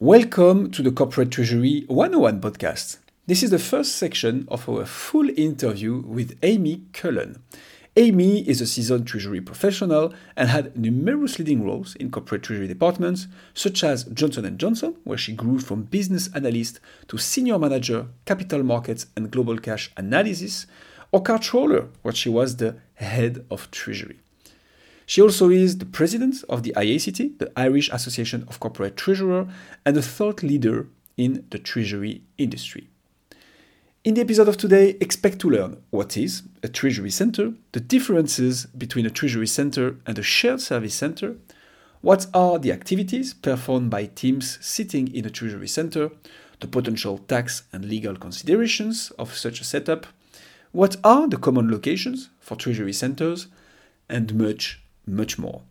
Welcome to the Corporate Treasury 101 podcast. This is the first section of our full interview with Aimee Cullen. Aimee is a seasoned treasury professional and had numerous leading roles in corporate treasury departments such as Johnson & Johnson, where she grew from business analyst to senior manager, capital markets and global cash analysis, or CarTrawler, where she was the head of treasury. She also is the president of the IACT, the Irish Association of Corporate Treasurer, and a thought leader in the treasury industry. In the episode of today, expect to learn what is a treasury center, the differences between a treasury center and a shared service center, what are the activities performed by teams sitting in a treasury center, the potential tax and legal considerations of such a setup, what are the common locations for treasury centers, and much much more.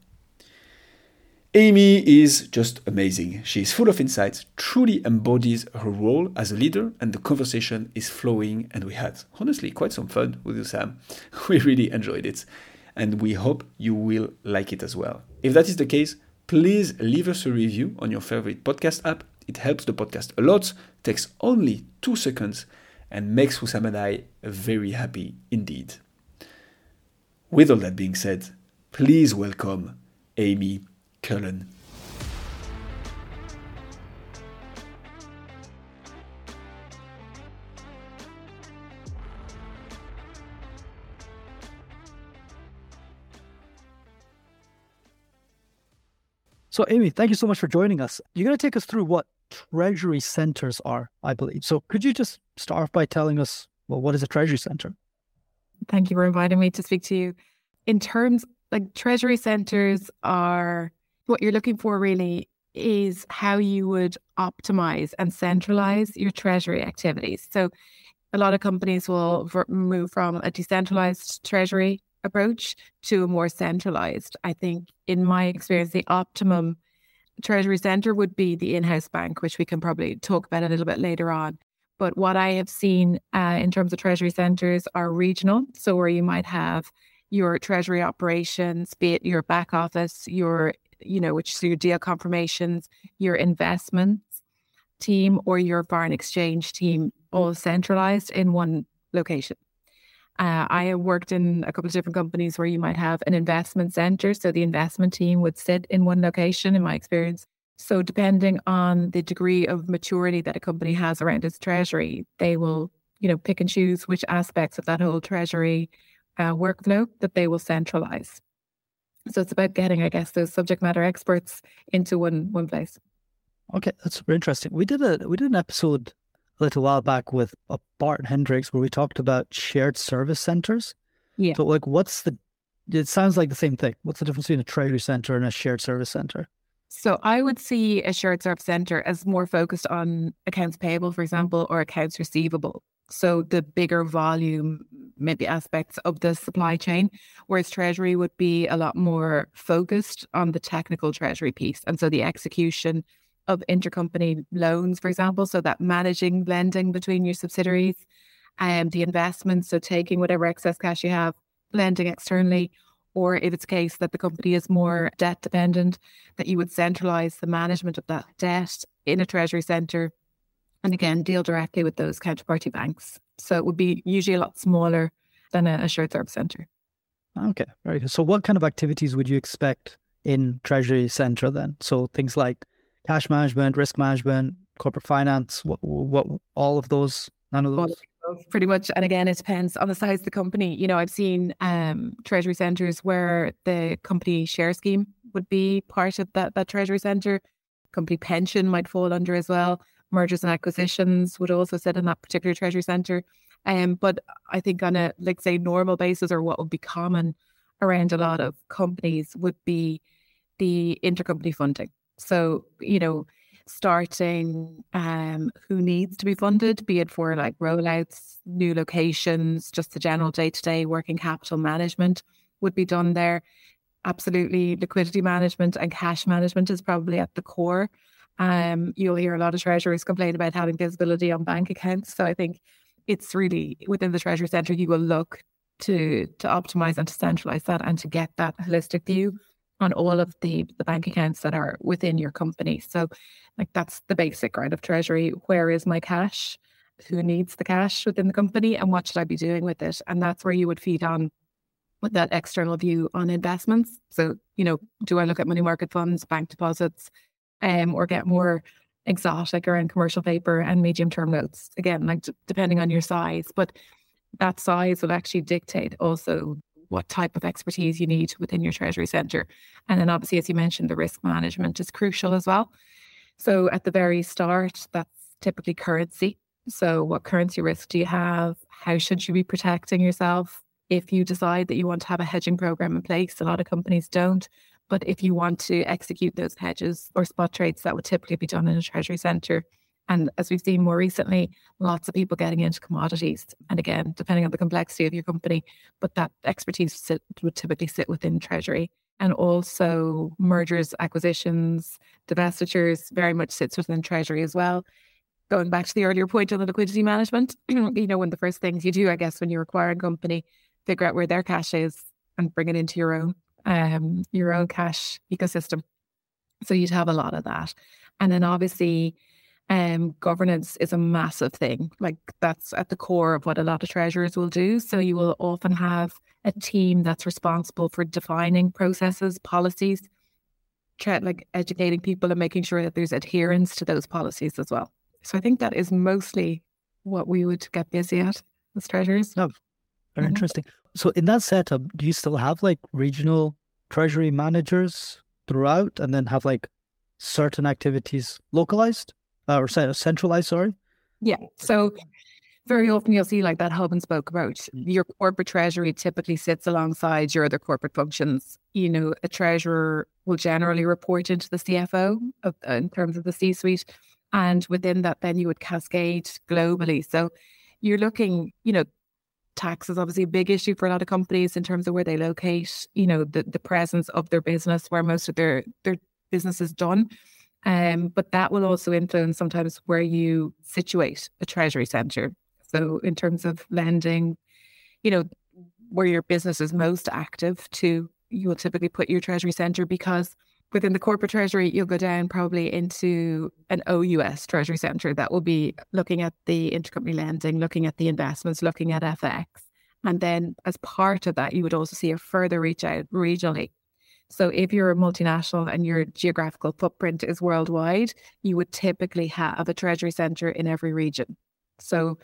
Aimee is just amazing. She is full of insights, truly embodies her role as a leader, and the conversation is flowing. And we had, honestly, quite some fun with you, Sam. We really enjoyed it, and we hope you will like it as well. If that is the case, please leave us a review on your favorite podcast app. It helps the podcast a lot, takes only two seconds, and makes Hussam and I very happy indeed. With all that being said, Please welcome Aimee Cullen. So, Aimee, thank you so much for joining us. You're going to take us through what treasury centers are, I believe. So, could you just start off by telling us, well, what is a treasury center? Thank you for inviting me to speak to you. In terms like treasury centers are what you're looking for really is how you would optimize and centralize your treasury activities. So a lot of companies will move from a decentralized treasury approach to a more centralized. I think in my experience the optimum treasury center would be the in-house bank which we can probably talk about a little bit later on. But what I have seen uh, in terms of treasury centers are regional, so where you might have your treasury operations, be it your back office, your, you know, which is your deal confirmations, your investments team, or your foreign exchange team, all centralized in one location. Uh, I have worked in a couple of different companies where you might have an investment center. So the investment team would sit in one location, in my experience. So depending on the degree of maturity that a company has around its treasury, they will, you know, pick and choose which aspects of that whole treasury uh, workflow that they will centralize. So it's about getting, I guess, those subject matter experts into one one place. Okay, that's super interesting. We did a we did an episode a little while back with uh, Bart Hendricks where we talked about shared service centers. Yeah. So like, what's the? It sounds like the same thing. What's the difference between a treasury center and a shared service center? So I would see a shared service center as more focused on accounts payable, for example, or accounts receivable. So the bigger volume, maybe aspects of the supply chain, whereas treasury would be a lot more focused on the technical treasury piece. And so the execution of intercompany loans, for example, so that managing lending between your subsidiaries and um, the investments, so taking whatever excess cash you have, lending externally, or if it's a case that the company is more debt dependent, that you would centralize the management of that debt in a treasury center and again deal directly with those counterparty banks. So it would be usually a lot smaller than a, a shared service center. Okay, very good. So what kind of activities would you expect in Treasury Center then? So things like cash management, risk management, corporate finance, what, what all of those, none of those? Pretty much. And again, it depends on the size of the company. You know, I've seen um, treasury centers where the company share scheme would be part of that, that treasury center. Company pension might fall under as well mergers and acquisitions would also sit in that particular treasury center. Um, but I think on a like say normal basis or what would be common around a lot of companies would be the intercompany funding. So, you know, starting um, who needs to be funded, be it for like rollouts, new locations, just the general day to day working capital management would be done there. Absolutely, liquidity management and cash management is probably at the core um, you'll hear a lot of treasurers complain about having visibility on bank accounts. So I think it's really within the Treasury Centre, you will look to to optimize and to centralize that and to get that holistic view on all of the the bank accounts that are within your company. So like that's the basic right of treasury. Where is my cash? Who needs the cash within the company and what should I be doing with it? And that's where you would feed on with that external view on investments. So, you know, do I look at money market funds, bank deposits, um, or get more exotic around commercial paper and medium term notes? Again, like d- depending on your size, but that size will actually dictate also what type of expertise you need within your treasury center. And then obviously, as you mentioned, the risk management is crucial as well. So at the very start, that's typically currency. So what currency risk do you have? How should you be protecting yourself? if you decide that you want to have a hedging program in place. A lot of companies don't. But if you want to execute those hedges or spot trades, that would typically be done in a treasury center. And as we've seen more recently, lots of people getting into commodities. And again, depending on the complexity of your company, but that expertise sit, would typically sit within treasury. And also mergers, acquisitions, divestitures very much sits within treasury as well. Going back to the earlier point on the liquidity management, you know, one of the first things you do, I guess, when you acquire a company figure out where their cash is and bring it into your own um your own cash ecosystem. So you'd have a lot of that. And then obviously um governance is a massive thing. Like that's at the core of what a lot of treasurers will do. So you will often have a team that's responsible for defining processes, policies, like educating people and making sure that there's adherence to those policies as well. So I think that is mostly what we would get busy at as treasurers. No, very mm-hmm. interesting. So in that setup, do you still have like regional treasury managers throughout and then have like certain activities localized uh, or centralized, sorry? Yeah. So very often you'll see like that hub and spoke approach. Mm. Your corporate treasury typically sits alongside your other corporate functions. You know, a treasurer will generally report into the CFO of, uh, in terms of the C suite. And within that, then you would cascade globally. So you're looking, you know, tax is obviously a big issue for a lot of companies in terms of where they locate, you know, the, the presence of their business, where most of their, their business is done. Um, but that will also influence sometimes where you situate a treasury center. So in terms of lending, you know, where your business is most active to, you will typically put your treasury center because within the corporate treasury, you'll go down probably into an OUS treasury center that will be looking at the intercompany lending, looking at the investments, looking at FX. And then as part of that, you would also see a further reach out regionally. So if you're a multinational and your geographical footprint is worldwide, you would typically have a treasury center in every region. So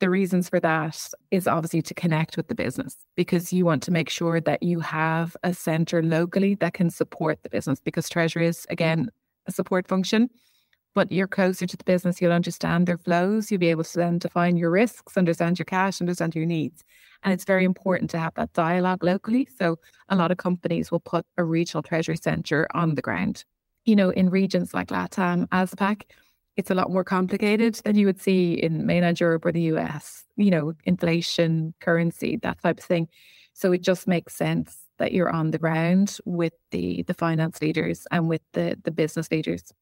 the reasons for that is obviously to connect with the business because you want to make sure that you have a center locally that can support the business because treasury is again a support function. But you're closer to the business you'll understand their flows you'll be able to then define your risks understand your cash understand your needs. And it's very important to have that dialogue locally. So a lot of companies will put a regional treasury center on the ground. You know in regions like latam ASPAC it's a lot more complicated than you would see in mainland Europe or the US, you know, inflation, currency, that type of thing. So it just makes sense that you're on the ground with the the finance leaders and with the the business leaders.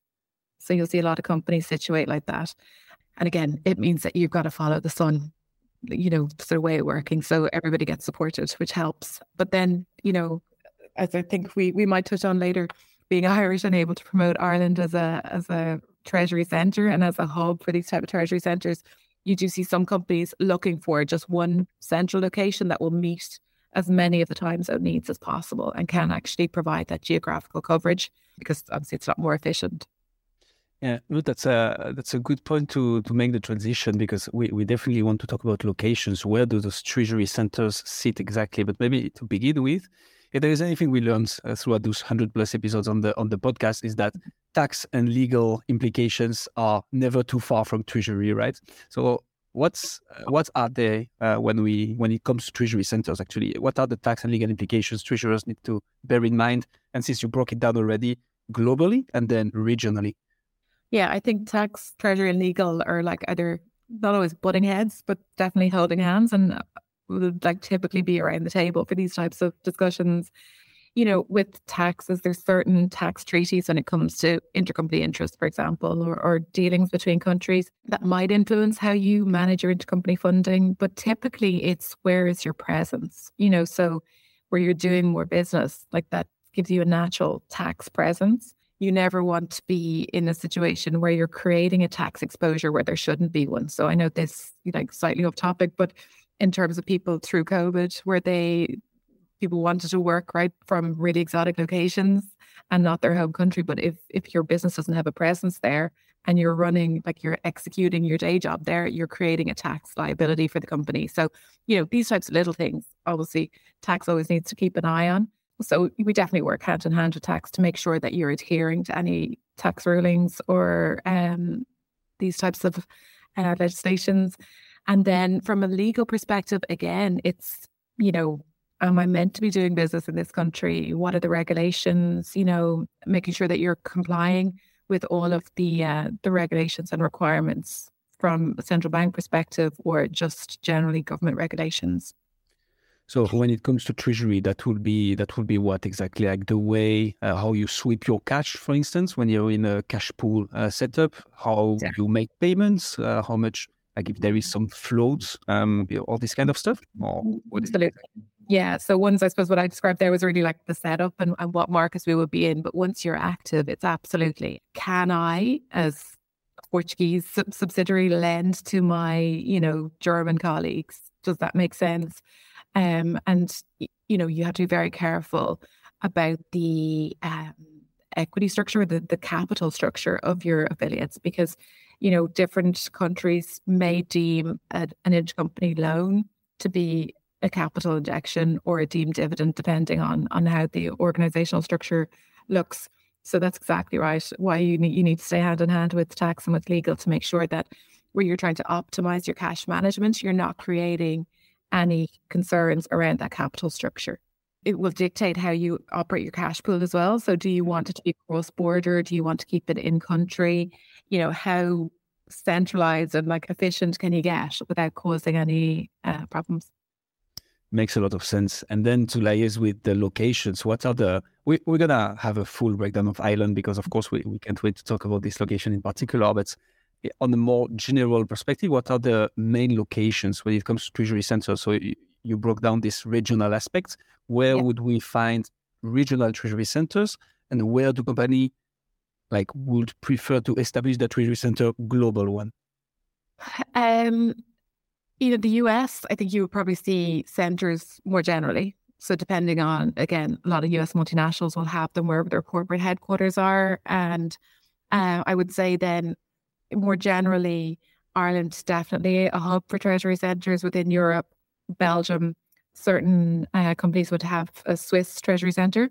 So you'll see a lot of companies situate like that. And again, it means that you've got to follow the sun, you know, sort of way of working. So everybody gets supported, which helps. But then, you know, as I think we we might touch on later, being Irish and able to promote Ireland as a as a treasury center and as a hub for these type of treasury centers, you do see some companies looking for just one central location that will meet as many of the time zone needs as possible and can actually provide that geographical coverage because obviously it's a lot more efficient. Yeah, no, that's a that's a good point to to make the transition because we, we definitely want to talk about locations. Where do those treasury centers sit exactly? But maybe to begin with, if there is anything we learned uh, throughout those hundred plus episodes on the on the podcast, is that tax and legal implications are never too far from treasury, right? So what's uh, what are they uh, when we when it comes to treasury centers? Actually, what are the tax and legal implications treasurers need to bear in mind? And since you broke it down already, globally and then regionally. Yeah, I think tax, treasury, and legal are like either not always butting heads, but definitely holding hands. And would like typically be around the table for these types of discussions. You know, with taxes, there's certain tax treaties when it comes to intercompany interest, for example, or, or dealings between countries that might influence how you manage your intercompany funding. But typically, it's where is your presence? You know, so where you're doing more business, like that gives you a natural tax presence. You never want to be in a situation where you're creating a tax exposure where there shouldn't be one. So I know this like slightly off topic, but in terms of people through COVID, where they people wanted to work right from really exotic locations and not their home country. But if if your business doesn't have a presence there and you're running like you're executing your day job there, you're creating a tax liability for the company. So, you know, these types of little things, obviously tax always needs to keep an eye on. So we definitely work hand in hand with tax to make sure that you're adhering to any tax rulings or um, these types of uh, legislations. And then from a legal perspective, again, it's, you know, am I meant to be doing business in this country? What are the regulations? You know, making sure that you're complying with all of the uh, the regulations and requirements from a central bank perspective, or just generally government regulations. So when it comes to treasury, that would be that would be what exactly like the way uh, how you sweep your cash, for instance, when you're in a cash pool uh, setup, how yeah. you make payments, uh, how much like if there is some floats, um, all this kind of stuff. Or Absolutely. Yeah. So once I suppose what I described there was really like the setup and, and what markets we would be in. But once you're active, it's absolutely can I, as Portuguese sub- subsidiary, lend to my, you know, German colleagues? Does that make sense? Um, and you know, you have to be very careful about the um, equity structure, the the capital structure of your affiliates, because you know different countries may deem a, an intercompany loan to be a capital injection or a deemed dividend, depending on on how the organizational structure looks. So that's exactly right. Why you need you need to stay hand in hand with tax and with legal to make sure that where you're trying to optimize your cash management, you're not creating any concerns around that capital structure. It will dictate how you operate your cash pool as well. So, do you want it to be cross border? Do you want to keep it in country? You know, how centralized and like efficient can you get without causing any uh, problems? makes a lot of sense. And then to layers with the locations, what are the we, we're gonna have a full breakdown of Ireland because of course we, we can't wait to talk about this location in particular, but eh, on a more general perspective, what are the main locations when it comes to treasury centers? So you, you broke down this regional aspect. Where yeah. would we find regional treasury centers and where the company like would prefer to establish the treasury center global one? Um you know, the US, I think you would probably see centers more generally. So, depending on, again, a lot of US multinationals will have them wherever their corporate headquarters are. And uh, I would say then, more generally, Ireland definitely a hub for treasury centers within Europe, Belgium. Certain uh, companies would have a Swiss treasury center.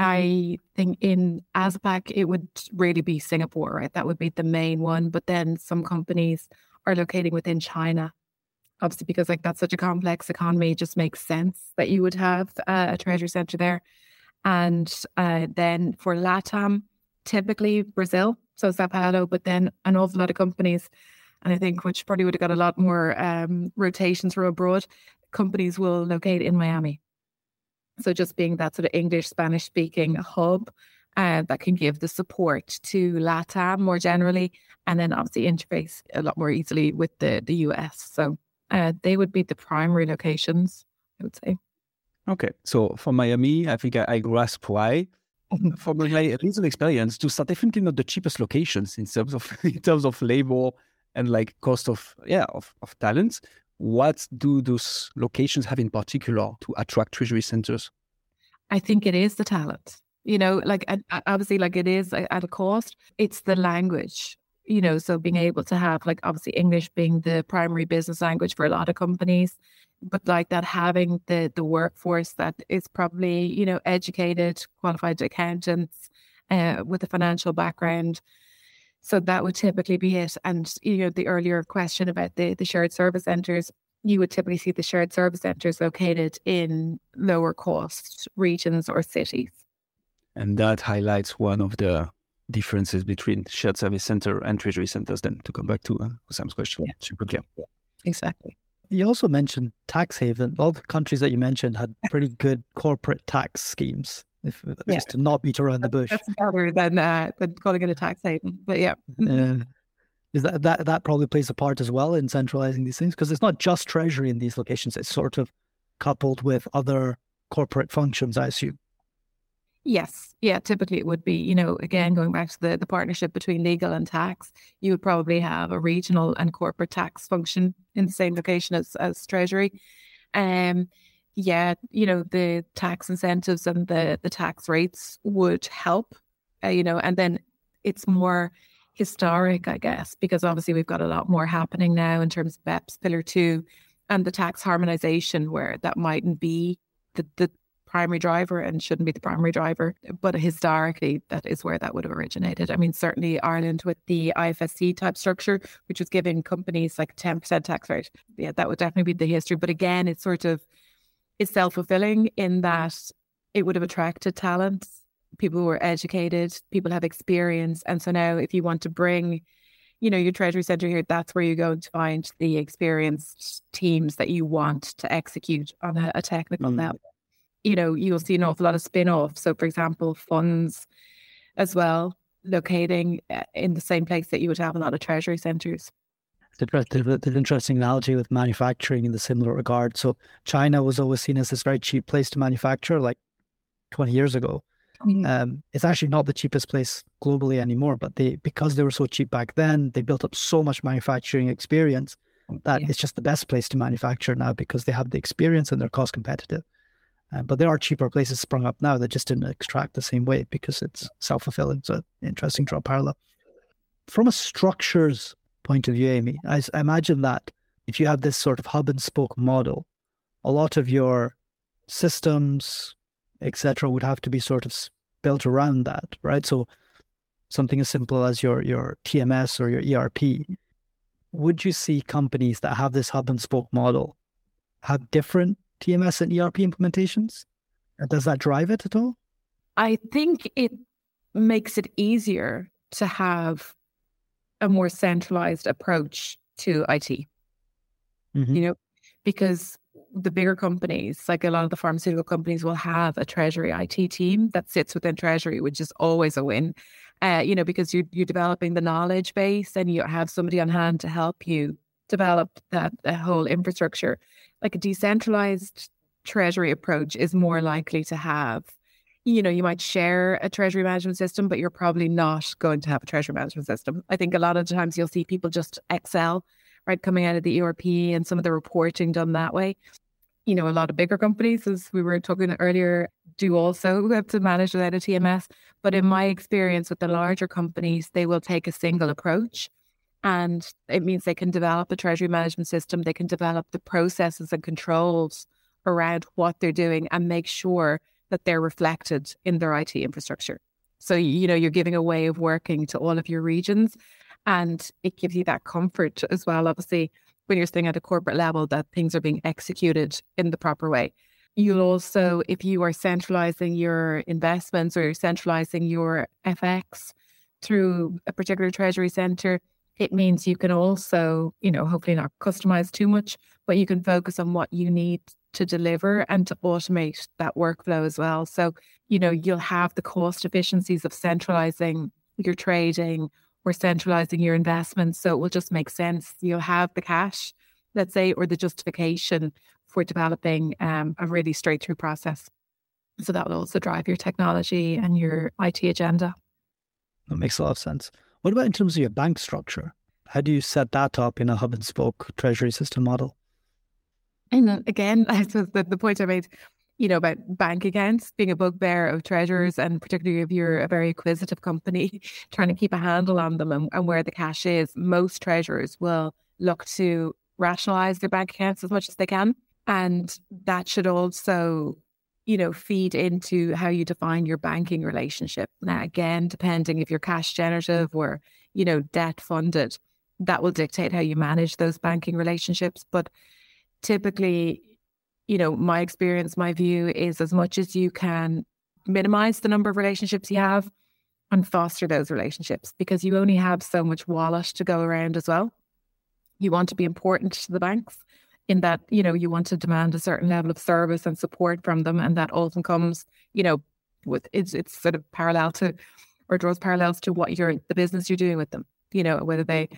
I think in ASPAC, it would really be Singapore, right? That would be the main one. But then some companies are locating within China obviously because like that's such a complex economy, it just makes sense that you would have uh, a treasury center there. And uh, then for LATAM, typically Brazil, so Sao Paulo, but then an awful lot of companies, and I think which probably would have got a lot more um, rotations from abroad, companies will locate in Miami. So just being that sort of English, Spanish speaking hub uh, that can give the support to LATAM more generally, and then obviously interface a lot more easily with the, the US. So uh, they would be the primary locations, I would say. Okay. So for Miami, I think I, I grasp why. From my recent experience, those are definitely not the cheapest locations in terms of in terms of labor and like cost of yeah of, of talent. What do those locations have in particular to attract treasury centers? I think it is the talent. You know, like obviously, like it is at a cost. It's the language you know, so being able to have like obviously English being the primary business language for a lot of companies, but like that having the the workforce that is probably you know educated, qualified accountants uh, with a financial background. So that would typically be it. And you know, the earlier question about the the shared service centres, you would typically see the shared service centres located in lower cost regions or cities. And that highlights one of the differences between shared service center and treasury centers then to come back to uh, Sam's question. Yeah. Super clear. Yeah. Exactly. You also mentioned tax haven. All the countries that you mentioned had pretty good corporate tax schemes. If yeah. just to not beat around the bush. That's better than uh, than calling it a tax haven. But yeah. Yeah. Is that, that that probably plays a part as well in centralizing these things? Because it's not just treasury in these locations, it's sort of coupled with other corporate functions, I assume. Yes. Yeah. Typically, it would be, you know, again, going back to the, the partnership between legal and tax, you would probably have a regional and corporate tax function in the same location as, as Treasury. Um, yeah, you know, the tax incentives and the, the tax rates would help, uh, you know, and then it's more historic, I guess, because obviously we've got a lot more happening now in terms of BEPS Pillar 2 and the tax harmonization, where that mightn't be the, the primary driver and shouldn't be the primary driver. But historically, that is where that would have originated. I mean, certainly Ireland with the IFSC type structure, which was giving companies like 10% tax rate. Yeah, that would definitely be the history. But again, it's sort of is self fulfilling in that it would have attracted talent. People who are educated, people have experience. And so now if you want to bring you know, your treasury center here, that's where you're going to find the experienced teams that you want to execute on a, a technical mm. level you know, you'll see an awful lot of spin off. So, for example, funds as well, locating uh, in the same place that you would have a lot of treasury centers. There's an interesting analogy with manufacturing in the similar regard. So, China was always seen as this very cheap place to manufacture, like 20 years ago. Mm-hmm. Um, it's actually not the cheapest place globally anymore, but they because they were so cheap back then, they built up so much manufacturing experience that yeah. it's just the best place to manufacture now because they have the experience and they're cost competitive. Uh, but there are cheaper places sprung up now that just didn't extract the same way because it's self fulfilling. So, interesting draw parallel. From a structures point of view, Aimee, I, I imagine that if you have this sort of hub and spoke model, a lot of your systems, etc., would have to be sort of built around that, right? So, something as simple as your your TMS or your ERP. Would you see companies that have this hub and spoke model have different TMS and ERP implementations? Does that drive it at all? I think it makes it easier to have a more centralized approach to IT. Mm-hmm. You know, because the bigger companies, like a lot of the pharmaceutical companies, will have a treasury IT team that sits within treasury, which is always a win. Uh, you know, because you're you're developing the knowledge base and you have somebody on hand to help you develop that, that whole infrastructure like a decentralized treasury approach is more likely to have you know you might share a treasury management system but you're probably not going to have a treasury management system. I think a lot of times you'll see people just excel right coming out of the erp and some of the reporting done that way. You know a lot of bigger companies as we were talking earlier do also have to manage without a tms but in my experience with the larger companies they will take a single approach and it means they can develop a treasury management system, they can develop the processes and controls around what they're doing and make sure that they're reflected in their IT infrastructure. So, you know, you're giving a way of working to all of your regions and it gives you that comfort as well, obviously, when you're staying at a corporate level that things are being executed in the proper way. You'll also, if you are centralizing your investments or you're centralizing your FX through a particular treasury center, it means you can also, you know, hopefully not customize too much, but you can focus on what you need to deliver and to automate that workflow as well. So, you know, you'll have the cost efficiencies of centralizing your trading or centralizing your investments. So it will just make sense. You'll have the cash, let's say, or the justification for developing um, a really straight through process. So that will also drive your technology and your IT agenda. That makes a lot of sense. What about in terms of your bank structure? How do you set that up in a hub and spoke treasury system model? And again, I suppose the, the point I made, you know, about bank accounts being a bugbear of treasurers, and particularly if you're a very acquisitive company, trying to keep a handle on them and, and where the cash is, most treasurers will look to rationalize their bank accounts as much as they can. And that should also you know, feed into how you define your banking relationship. Now, again, depending if you're cash generative or, you know, debt funded, that will dictate how you manage those banking relationships. But typically, you know, my experience, my view is as much as you can minimize the number of relationships you have and foster those relationships because you only have so much wallet to go around as well. You want to be important to the banks in that you know you want to demand a certain level of service and support from them and that often comes you know with it's it's sort of parallel to or draws parallels to what you're the business you're doing with them you know whether they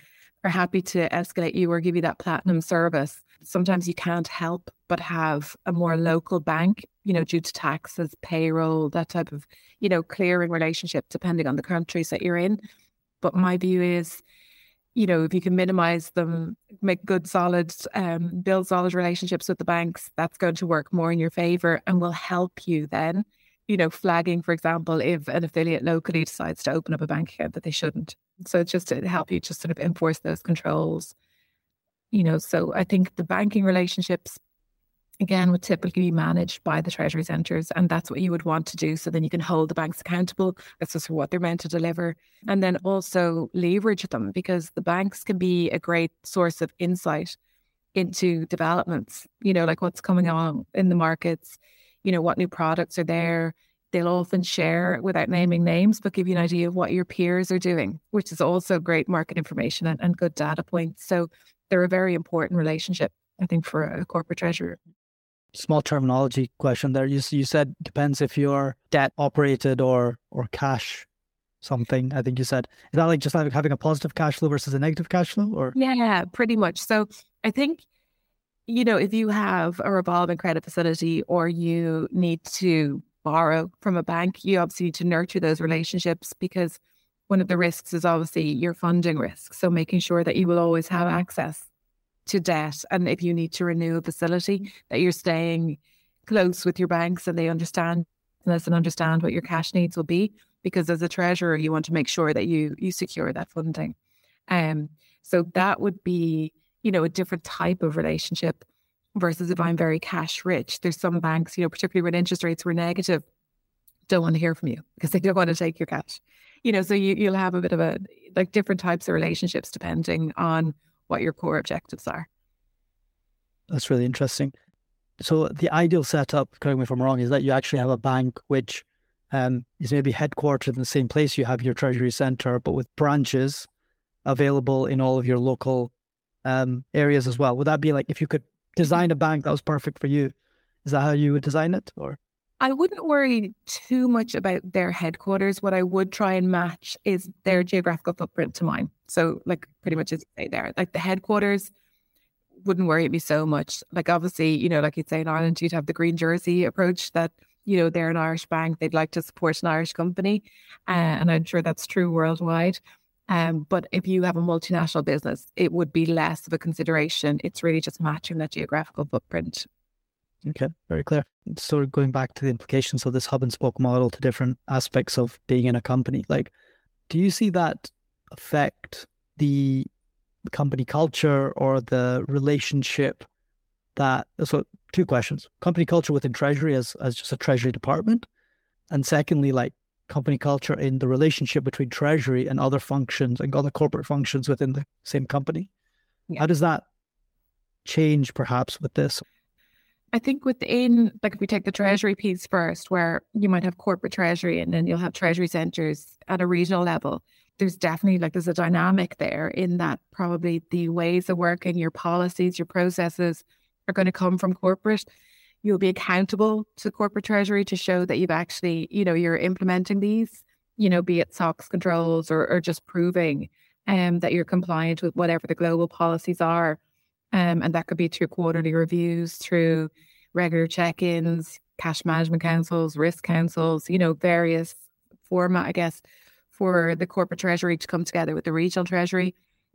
are happy to escalate you or give you that platinum service sometimes you can't help but have a more local bank you know, due to taxes, payroll, that type of, you know, clearing relationship, depending on the countries that you're in. But my view is, you know, if you can minimize them, make good, solid, um, build solid relationships with the banks, that's going to work more in your favor and will help you then, you know, flagging, for example, if an affiliate locally decides to open up a bank account that they shouldn't. So it's just to help you just sort of enforce those controls. You know, so I think the banking relationships again would typically be managed by the treasury centres and that's what you would want to do so then you can hold the banks accountable that's just what they're meant to deliver and then also leverage them because the banks can be a great source of insight into developments you know like what's coming on in the markets you know what new products are mm. there they'll often share without naming names but give you an idea of what your peers are doing which is also great market information and, and good data points so they're a very important relationship I think for a corporate treasurer small terminology question there. You you said depends if you're debt operated or or cash something. I think you said is that like just like having a positive cash flow versus a negative cash flow, or yeah, pretty much. So I think you know if you have a revolving credit facility or you need to borrow from a bank, you obviously need to nurture those relationships because one of the risks is obviously your funding risk. So making sure that you will always have access to debt and if you need to renew a facility that you're staying close with your banks and they understand this and understand what your cash needs will be because as a treasurer you want to make sure that you you secure that funding um so that would be you know a different type of relationship versus if i'm very cash rich there's some banks you know particularly when interest rates were negative don't want to hear from you because they don't want to take your cash you know so you, you'll have a bit of a like different types of relationships depending on what your core objectives are. That's really interesting. So the ideal setup, correct me if I'm wrong, is that you actually have a bank which um, is maybe headquartered in the same place you have your treasury center, but with branches available in all of your local um, areas as well. Would that be like if you could design a bank that was perfect for you? Is that how you would design it, or? I wouldn't worry too much about their headquarters. What I would try and match is their geographical footprint to mine. So, like, pretty much as you say there, like the headquarters wouldn't worry me so much. Like, obviously, you know, like you'd say in Ireland, you'd have the green jersey approach that, you know, they're an Irish bank, they'd like to support an Irish company. Uh, and I'm sure that's true worldwide. Um, but if you have a multinational business, it would be less of a consideration. It's really just matching that geographical footprint Okay, very clear. So going back to the implications of this hub and spoke model to different aspects of being in a company, like, do you see that affect the company culture or the relationship that? So two questions: company culture within Treasury as as just a Treasury department, and secondly, like company culture in the relationship between Treasury and other functions and other corporate functions within the same company. Yeah. How does that change, perhaps, with this? I think within, like if we take the treasury piece first, where you might have corporate treasury and then you'll have treasury centers at a regional level, there's definitely like there's a dynamic there in that probably the ways of working, your policies, your processes are going to come from corporate. You'll be accountable to corporate treasury to show that you've actually, you know, you're implementing these, you know, be it SOX controls or, or just proving um, that you're compliant with whatever the global policies are. Um, and that could be through quarterly reviews, through regular check ins, cash management councils, risk councils, you know, various format, I guess, for the corporate treasury to come together with the regional treasury.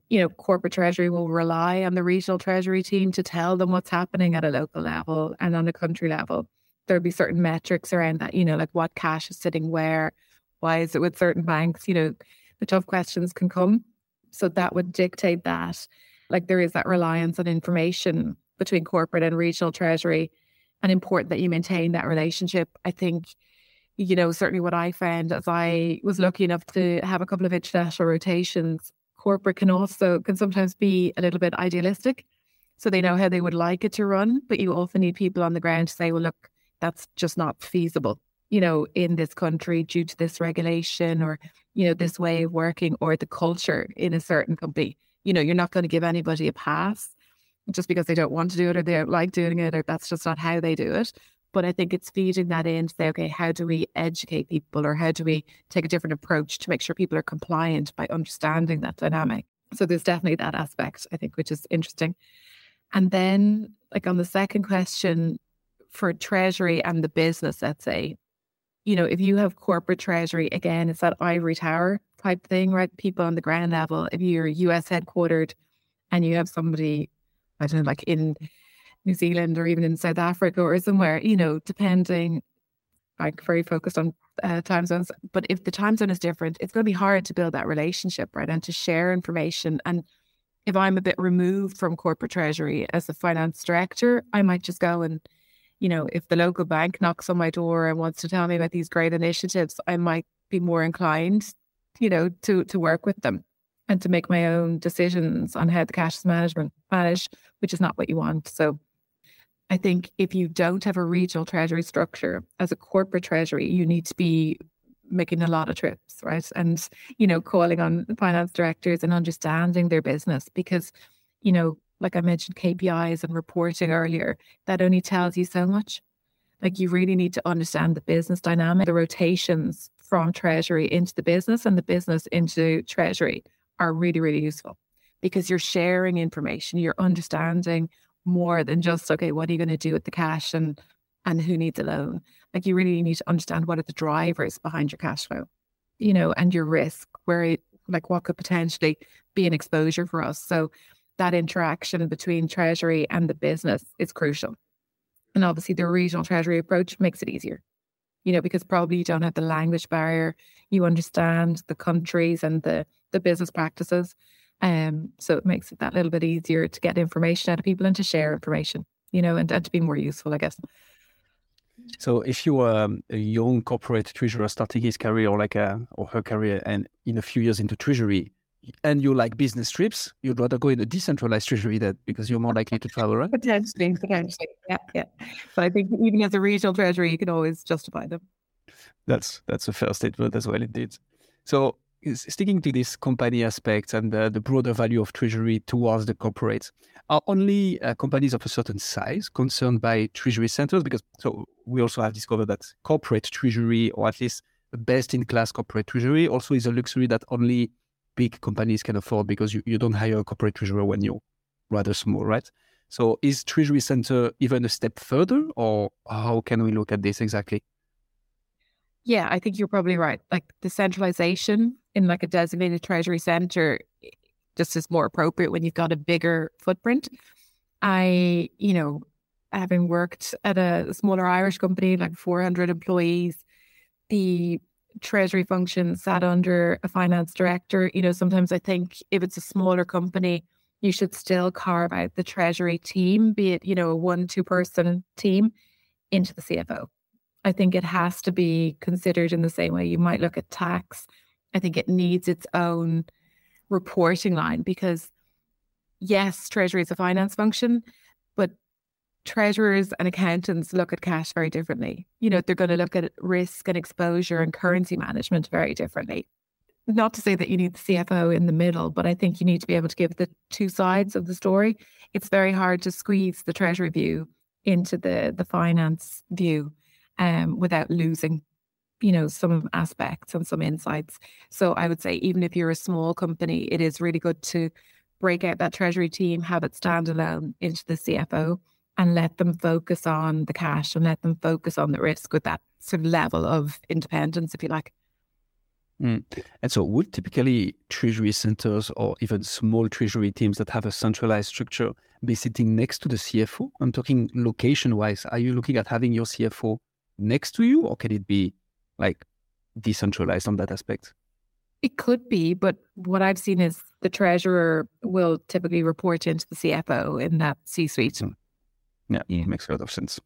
You know, corporate treasury will rely on the regional treasury team to tell them what's happening at a local level and on a country level. There'll be certain metrics around that, you know, like what cash is sitting where, why is it with certain banks? You know, the tough questions can come. So that would dictate that like there is that reliance on information between corporate and regional treasury and important that you maintain that relationship. I think, you know, certainly what I found as I was lucky enough to have a couple of international rotations, corporate can also can sometimes be a little bit idealistic. So they know how they would like it to run, but you often need people on the ground to say, well, look, that's just not feasible, you know, in this country due to this regulation or, you know, this way of working or the culture in a certain company you know, you're not going to give anybody a pass just because they don't want to do it or they don't like doing it or that's just not how they do it. But I think it's feeding that in to say, okay, how do we educate people or how do we take a different approach to make sure people are compliant by understanding that dynamic? So there's definitely that aspect, I think, which is interesting. And then, like on the second question, for treasury and the business, let's say, you know, if you have corporate treasury, again, it's that ivory tower type thing, right? People on the ground level. If you're US headquartered and you have somebody, I don't know, like in New Zealand or even in South Africa or somewhere, you know, depending, like very focused on uh, time zones. But if the time zone is different, it's going to be hard to build that relationship, right? And to share information. And if I'm a bit removed from corporate treasury as a finance director, I might just go and, you know, if the local bank knocks on my door and wants to tell me about these great initiatives, I might be more inclined, you know, to to work with them and to make my own decisions on how the cash is management managed, which is not what you want. So I think if you don't have a mm-hmm. regional treasury structure as a corporate treasury, you need to be making a lot of trips, right? And, you know, calling on finance directors and understanding their business because, you know, like I mentioned, KPIs and reporting earlier, that only tells you so much. Like you really need to understand the business dynamic, the rotations from treasury into the business and the business into treasury are really, really useful because you're sharing information, you're understanding more than just okay what are you going to do with the cash and and who needs a loan? Like you really need to understand what are the drivers behind your cash flow you know and your risk where it, like what could potentially be an exposure for us. So that interaction between treasury and the business is crucial. And obviously the regional treasury approach makes it easier you know because probably you don't have the language barrier. You understand the countries and the the business practices um, so it makes it that little bit easier to get information out of people and to share information, you know, and, and to be more useful, I guess. So if you are um, a young corporate treasurer starting his career or like a, or her career and in a few years into treasury and you like business trips, you'd rather go in a decentralized treasury that because you're more likely to travel, right? Potentially, potentially. Yeah, yeah. But I think even as a regional treasury, you can always justify them. That's that's a fair statement as well indeed. So sticking to this company aspect and the, broader value of treasury towards the corporates, are only uh, companies of a certain size concerned by treasury centers? Because so we also have discovered that corporate treasury, or at least the best in class corporate treasury, also is a luxury that only big companies can afford because you, you don't hire a corporate treasurer when you're rather small, right? So is treasury center even a step further, or how can we look at this exactly? Yeah, I think you're probably right. Like the centralization in like a designated treasury center eh, just is more appropriate when you've got a bigger footprint. I, you know, having worked at a smaller Irish company, like 400 employees, the treasury function sat under a finance director. You know, sometimes I think if it's a smaller company, you should still carve out the treasury team, be it, you know, a one, two person team into the CFO. I think it has to be considered in the same way you might look at tax. I think it needs its own reporting line because, yes, Treasury is a finance function, but treasurers and accountants look at cash very differently. You know, they're going to look at risk and exposure and currency management very differently. Not to say that you need the CFO in the middle, but I think you need to be able to give the two sides of the story. It's very hard to squeeze the treasury view into the the finance view um, without losing, you know, some aspects and some insights. So I would say, even if you're a small company, it is really good to break out that treasury team, have it stand alone into the CFO and let them focus on the cash and let them focus on the risk with that sort of level of independence, if you like. Mm. And so, would typically treasury centers or even small treasury teams that have a centralized structure be sitting next to the CFO? I'm talking location wise. Are you looking at having your CFO next to you, or can it be like decentralized on that aspect? It could be, but what I've seen is the treasurer will typically report into the CFO in that C suite. Hmm. Yeah, yeah, makes a lot of sense.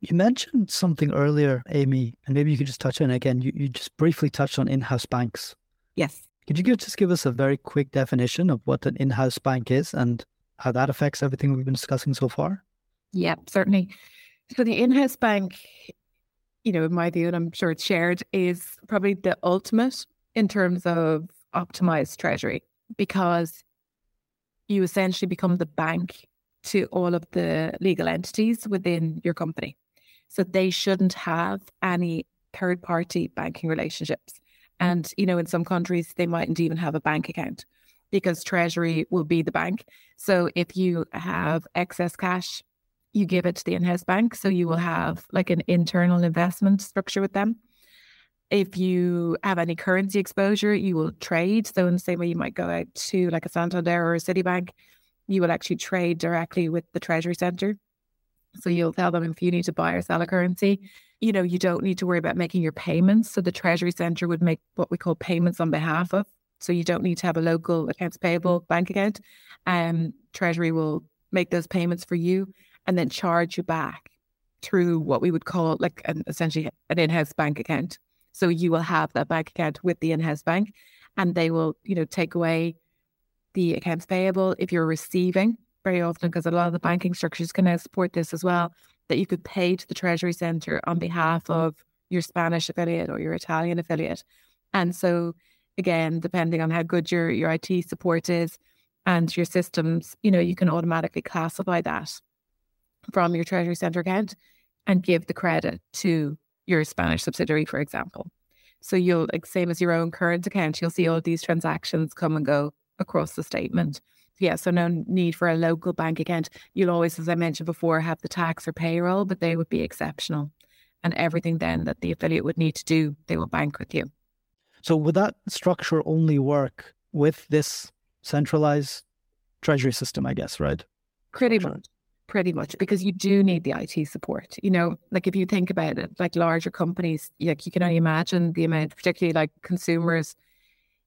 You mentioned something earlier, Aimee, and maybe you could just touch on it again. You, you just briefly touched on in house banks. Yes. Could you just give us a very quick definition of what an in house bank is and how that affects everything we've been discussing so far? Yep, certainly. So the in house bank you know, in my view, and I'm sure it's shared, is probably the ultimate in terms of optimized treasury because you essentially become the bank to all of the legal entities within your company. So they shouldn't have any third party banking relationships. And, you know, in some countries, they mightn't even have a bank account because Treasury will be the bank. So if you have excess cash you give it to the in-house bank. So you will have like an internal investment structure with them. If you have any currency exposure, you will trade. So in the same way you might go out to like a Santander or a Citibank, you will actually trade directly with the Treasury Center. So you'll tell them if you need to buy or sell a currency, you know, you don't need to worry about making your payments. So the Treasury Center would make what we call payments on behalf of. So you don't need to have a local accounts payable bank account. Um, Treasury will make those payments for you and then charge you back through what we would call like an, essentially an in-house bank account. So you will have that bank account with the in-house bank and they will, you know, take away the accounts payable if you're receiving very often because a lot of the banking structures can now support this as well that you could pay to the treasury center on behalf of your Spanish affiliate or your Italian affiliate. And so again, depending on how good your your IT support is and your systems, you know, you can automatically classify that from your treasury center account and give the credit to your Spanish subsidiary, for example. So you'll like same as your own current account, you'll see all these transactions come and go across the statement. Yeah, so no need for a local bank account. You'll always, as I mentioned before, have the tax or payroll, but they would be exceptional. And everything then that the affiliate would need to do, they will bank with you. So would that structure only work with this centralized treasury system, I guess, right? Pretty much pretty much because you do need the IT support. You know, like if you think about it, like larger companies, like you can only imagine the amount, particularly like consumers,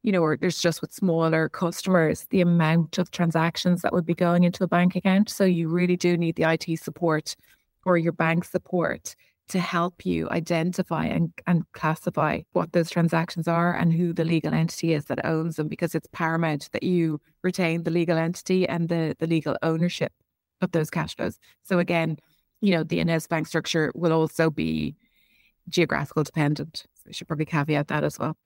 you know, or there's just with smaller customers, the amount of transactions that would be going into a bank account. So you really do need the IT support or your bank support to help you identify and, and classify what those transactions are and who the legal entity is that owns them because it's paramount that you retain the legal entity and the, the legal ownership of those cash flows. So again, you know, the in-house bank structure will also be geographical dependent. So we should probably caveat that as well.